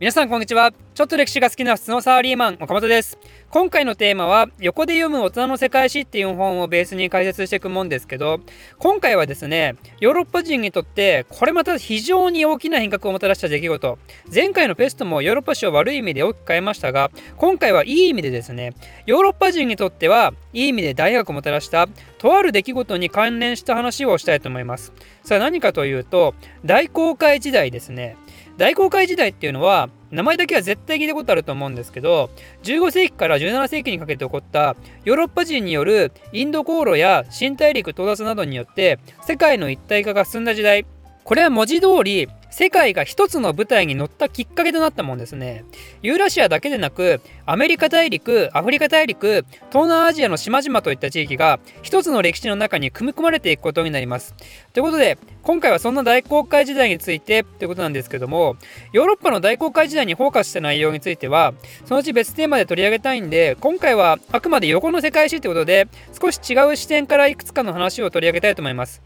皆さんこんにちは。ちょっと歴史が好きな普通のサラリーマン岡本です。今回のテーマは横で読む大人の世界史っていう本をベースに解説していくもんですけど今回はですねヨーロッパ人にとってこれまた非常に大きな変革をもたらした出来事。前回のペストもヨーロッパ史を悪い意味で大きく変えましたが今回はいい意味でですねヨーロッパ人にとってはいい意味で大学をもたらしたとある出来事に関連した話をしたいと思います。さあ何かというと大航海時代ですね。大航海時代っていうのは名前だけは絶対聞いたことあると思うんですけど15世紀から17世紀にかけて起こったヨーロッパ人によるインド航路や新大陸到達などによって世界の一体化が進んだ時代。これは文字通り世界が一つの舞台に乗ったきっかけとなったもんですね。ユーラシアだけでなく、アメリカ大陸、アフリカ大陸、東南アジアの島々といった地域が一つの歴史の中に組み込まれていくことになります。ということで、今回はそんな大航海時代についてということなんですけども、ヨーロッパの大航海時代にフォーカスした内容については、そのうち別テーマで取り上げたいんで、今回はあくまで横の世界史ということで、少し違う視点からいくつかの話を取り上げたいと思います。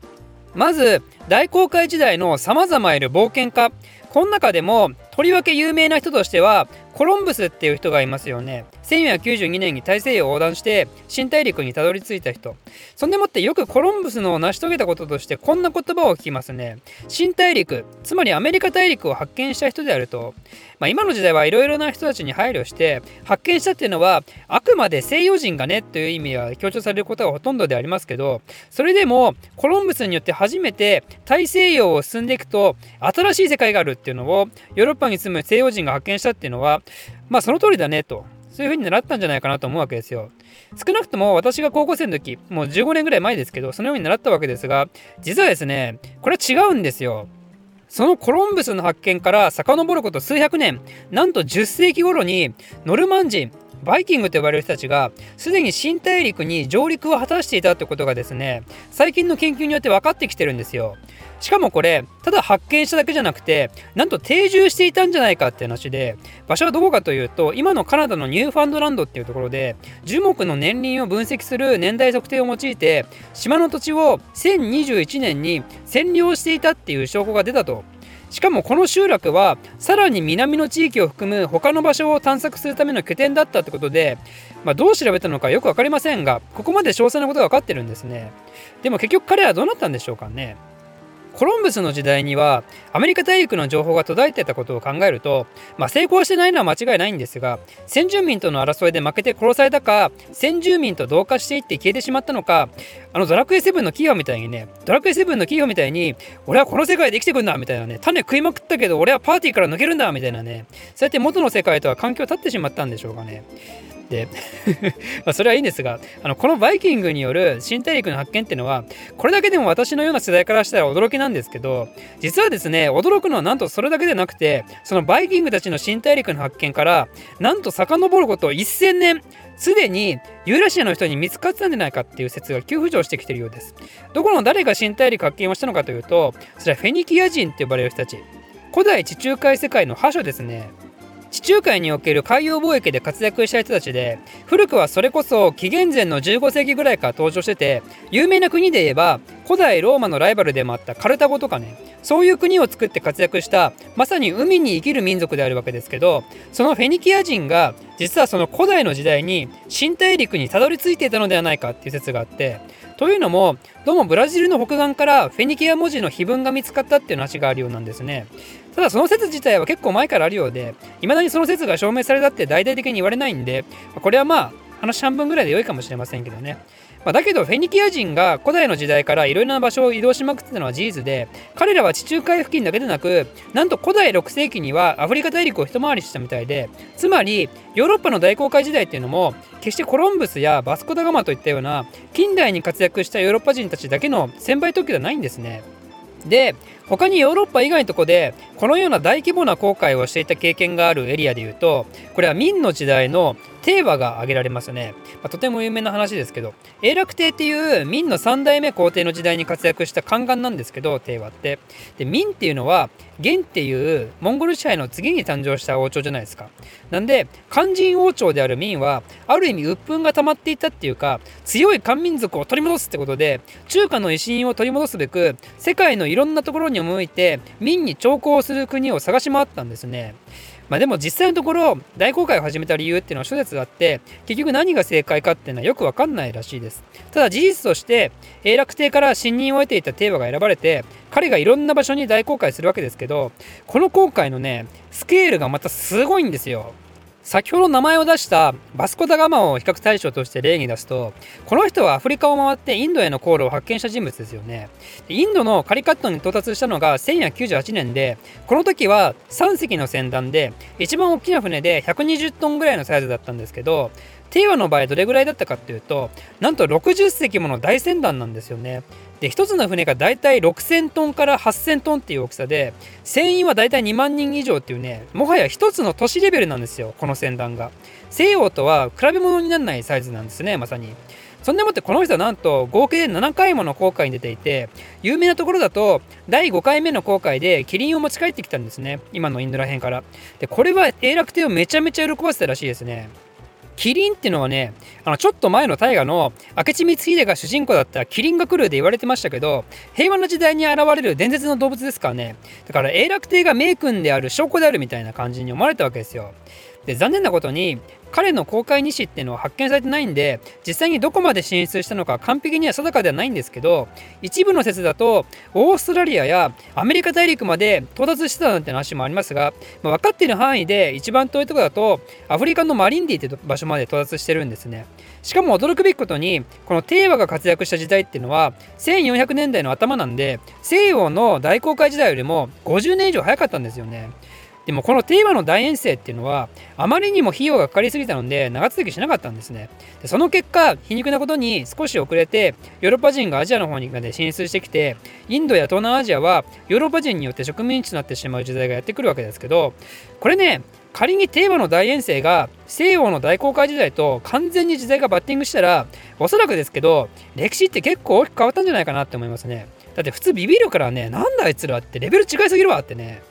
まず大航海時代のさまざまいる冒険家。この中でもとりわけ有名な人としてはコロンブスっていう人がいますよね。1492年に大西洋を横断して新大陸にたどり着いた人。そんでもってよくコロンブスの成し遂げたこととしてこんな言葉を聞きますね。新大陸つまりアメリカ大陸を発見した人であると、まあ、今の時代はいろいろな人たちに配慮して発見したっていうのはあくまで西洋人がねという意味は強調されることがほとんどでありますけどそれでもコロンブスによって初めて大西洋を進んでいくと新しい世界があるっていうのをヨーロッパに住む西洋人が発見したっていうのはまあその通りだねとそういう風に習ったんじゃないかなと思うわけですよ。少なくとも私が高校生の時、もう15年ぐらい前ですけど、そのように習ったわけですが、実はですね、これは違うんですよ。そのコロンブスの発見から遡ること数百年、なんと10世紀頃にノルマン人、バイキングと呼ばれる人たちがすでに新大陸に上陸を果たしていたということがですね最近の研究によって分かってきてるんですよ。しかもこれただ発見しただけじゃなくてなんと定住していたんじゃないかって話で場所はどこかというと今のカナダのニューファンドランドっていうところで樹木の年輪を分析する年代測定を用いて島の土地を1021年に占領していたっていう証拠が出たとしかもこの集落はさらに南の地域を含む他の場所を探索するための拠点だったってことで、まあ、どう調べたのかよく分かりませんがここまで詳細なことが分かってるんですね。でも結局彼はどうなったんでしょうかね。コロンブスの時代にはアメリカ大陸の情報が途絶えてたことを考えると、まあ、成功してないのは間違いないんですが先住民との争いで負けて殺されたか先住民と同化していって消えてしまったのかあのドラクエ7のキーホみたいにねドラクエ7のキーホみたいに俺はこの世界で生きてくんだみたいなね種食いまくったけど俺はパーティーから抜けるんだみたいなねそうやって元の世界とは環境を立ってしまったんでしょうかね。で まそれはいいんですがあのこのバイキングによる新大陸の発見っていうのはこれだけでも私のような世代からしたら驚きなんですけど実はですね驚くのはなんとそれだけでなくてそのバイキングたちの新大陸の発見からなんと遡ること1000年すでにユーラシアの人に見つかってたんじゃないかっていう説が急浮上してきてるようです。どこの誰が新大陸発見をしたのかというとそれはフェニキア人って呼ばれる人たち。古代地中海世界の覇者ですね。地中海における海洋貿易で活躍した人たちで古くはそれこそ紀元前の15世紀ぐらいから登場してて有名な国で言えば古代ローマのライバルでもあったカルタゴとかね。そういう国を作って活躍したまさに海に生きる民族であるわけですけどそのフェニキア人が実はその古代の時代に新大陸にたどり着いていたのではないかっていう説があってというのもどうもブラジルの北岸からフェニキア文字の碑文が見つかったっていう話があるようなんですね。ただその説自体は結構前からあるようでいまだにその説が証明されたって大々的に言われないんでこれはまあ話半分ぐらいで良いかもしれませんけどね。まあ、だけどフェニキア人が古代の時代からいろいろな場所を移動しまくってたのは事実で彼らは地中海付近だけでなくなんと古代6世紀にはアフリカ大陸を一回りしたみたいでつまりヨーロッパの大航海時代っていうのも決してコロンブスやバスコ・ダ・ガマといったような近代に活躍したヨーロッパ人たちだけの専売特許ではないんですね。で他にヨーロッパ以外のとこでこのような大規模な航海をしていた経験があるエリアでいうとこれは明の時代の帝和が挙げられますよね、まあ、とても有名な話ですけど永楽帝っていう明の3代目皇帝の時代に活躍した宦官なんですけど帝和って。で明っていうのは元っていうモンゴル支配の次に誕生した王朝じゃないですか。なんで肝心王朝である明はある意味鬱憤が溜まっていたっていうか強い漢民族を取り戻すってことで中華の威信を取り戻すべく世界のいろんなところにに赴いて明に朝貢する国を探し回ったんですね。まあ、でも実際のところ大航海を始めた理由っていうのは諸説があって結局何が正解かっていうのはよく分かんないらしいですただ事実として永楽帝から信任を得ていた帝王が選ばれて彼がいろんな場所に大航海するわけですけどこの航海のねスケールがまたすごいんですよ先ほど名前を出したバスコ・ダ・ガマを比較対象として例に出すとこの人はアフリカを回ってインドへの航路を発見した人物ですよね。インドのカリカットに到達したのが1198年でこの時は3隻の船団で一番大きな船で120トンぐらいのサイズだったんですけど帝和の場合どれぐらいだったかっていうとなんと60隻もの大船団なんですよね。で1つの船がだいたい6000トンから8000トンっていう大きさで船員はだいたい2万人以上っていうねもはや1つの都市レベルなんですよこの船団が。西洋とは比べ物にならないサイズなんですねまさに。そんでもってこの人はなんと合計で7回もの航海に出ていて有名なところだと第5回目の航海でキリンを持ち帰ってきたんですね今のインドら辺から。でこれは永楽帝をめちゃめちゃ喜ばせたらしいですね。キリンっていうのはね、あのちょっと前の大河の明智光秀が主人公だったキリンが来るで言われてましたけど、平和な時代に現れる伝説の動物ですからね。だから永楽帝が名君である証拠であるみたいな感じに思われたわけですよ。で残念なことに彼の公開日誌っていうのは発見されてないんで実際にどこまで進出したのか完璧には定かではないんですけど一部の説だとオーストラリアやアメリカ大陸まで到達してたなんて話もありますが、まあ、分かっている範囲で一番遠いところだとアフリカのマリンディって場所まで到達してるんですね。しかも驚くべきことにこのテーマが活躍した時代っていうのは1400年代の頭なんで西洋の大航海時代よりも50年以上早かったんですよね。でもこのテーマの大遠征っていうのはあまりにも費用がかかりすぎたので長続きしなかったんですね。でその結果皮肉なことに少し遅れてヨーロッパ人がアジアの方にまで進出してきてインドや東南アジアはヨーロッパ人によって植民地となってしまう時代がやってくるわけですけどこれね仮にテーマの大遠征が西洋の大航海時代と完全に時代がバッティングしたらおそらくですけど歴史って結構大きく変わったんじゃないかなって思いますね。だって普通ビビるからねなんだあいつらってレベル違いすぎるわってね。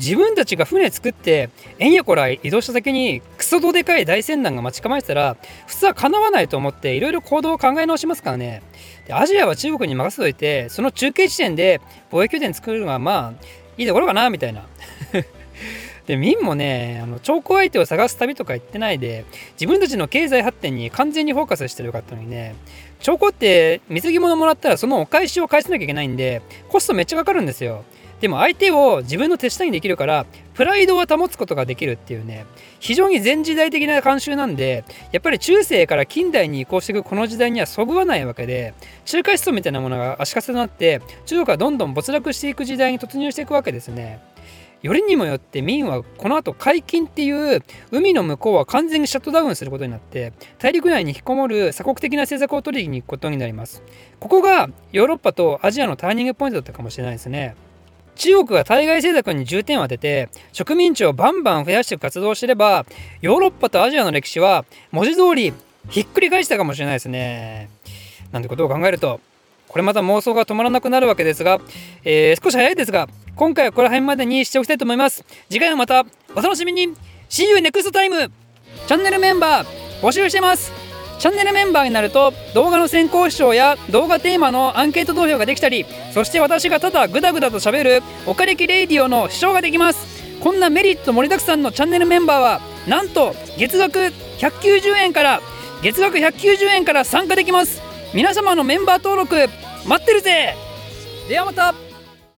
自分たちが船作ってえんやこら移動した先にクソどでかい大船団が待ち構えてたら普通はかなわないと思っていろいろ行動を考え直しますからね。でアジアは中国に任せといてその中継地点で貿易拠点作るのがまあいいところかなみたいな。で民もねあの兆候相手を探す旅とか行ってないで自分たちの経済発展に完全にフォーカスしてるよかったのにね。兆候って水着物もらったらそのお返しを返さなきゃいけないんでコストめっちゃかかるんですよ。でも相手を自分の手下にできるからプライドは保つことができるっていうね非常に前時代的な慣習なんでやっぱり中世から近代に移行していくこの時代にはそぐわないわけで中華思想みたいなものが足かせとなって中国がどんどん没落していく時代に突入していくわけですね。よりにもよって明はこの後解禁っていう海の向こうは完全にシャットダウンすることになって大陸内に引きこもる鎖国的な政策を取りに行くことになりますここがヨーロッパとアジアのターニングポイントだったかもしれないですね中国が対外政策に重点を当てて植民地をバンバン増やして活動してればヨーロッパとアジアの歴史は文字通りひっくり返したかもしれないですね。なんてことを考えるとこれまた妄想が止まらなくなるわけですが、えー、少し早いですが今回はこの辺までにしておきたいと思います。次回はまたお楽しみに See you next time! チャンネルメンバー募集してますチャンネルメンバーになると動画の先行視聴や動画テーマのアンケート投票ができたりそして私がただグダグダと喋るおかれきレイディオの視聴ができます。こんなメリット盛りだくさんのチャンネルメンバーはなんと月額190円から月額190円から参加できます。皆様のメンバー登録待ってるぜ。ではまた。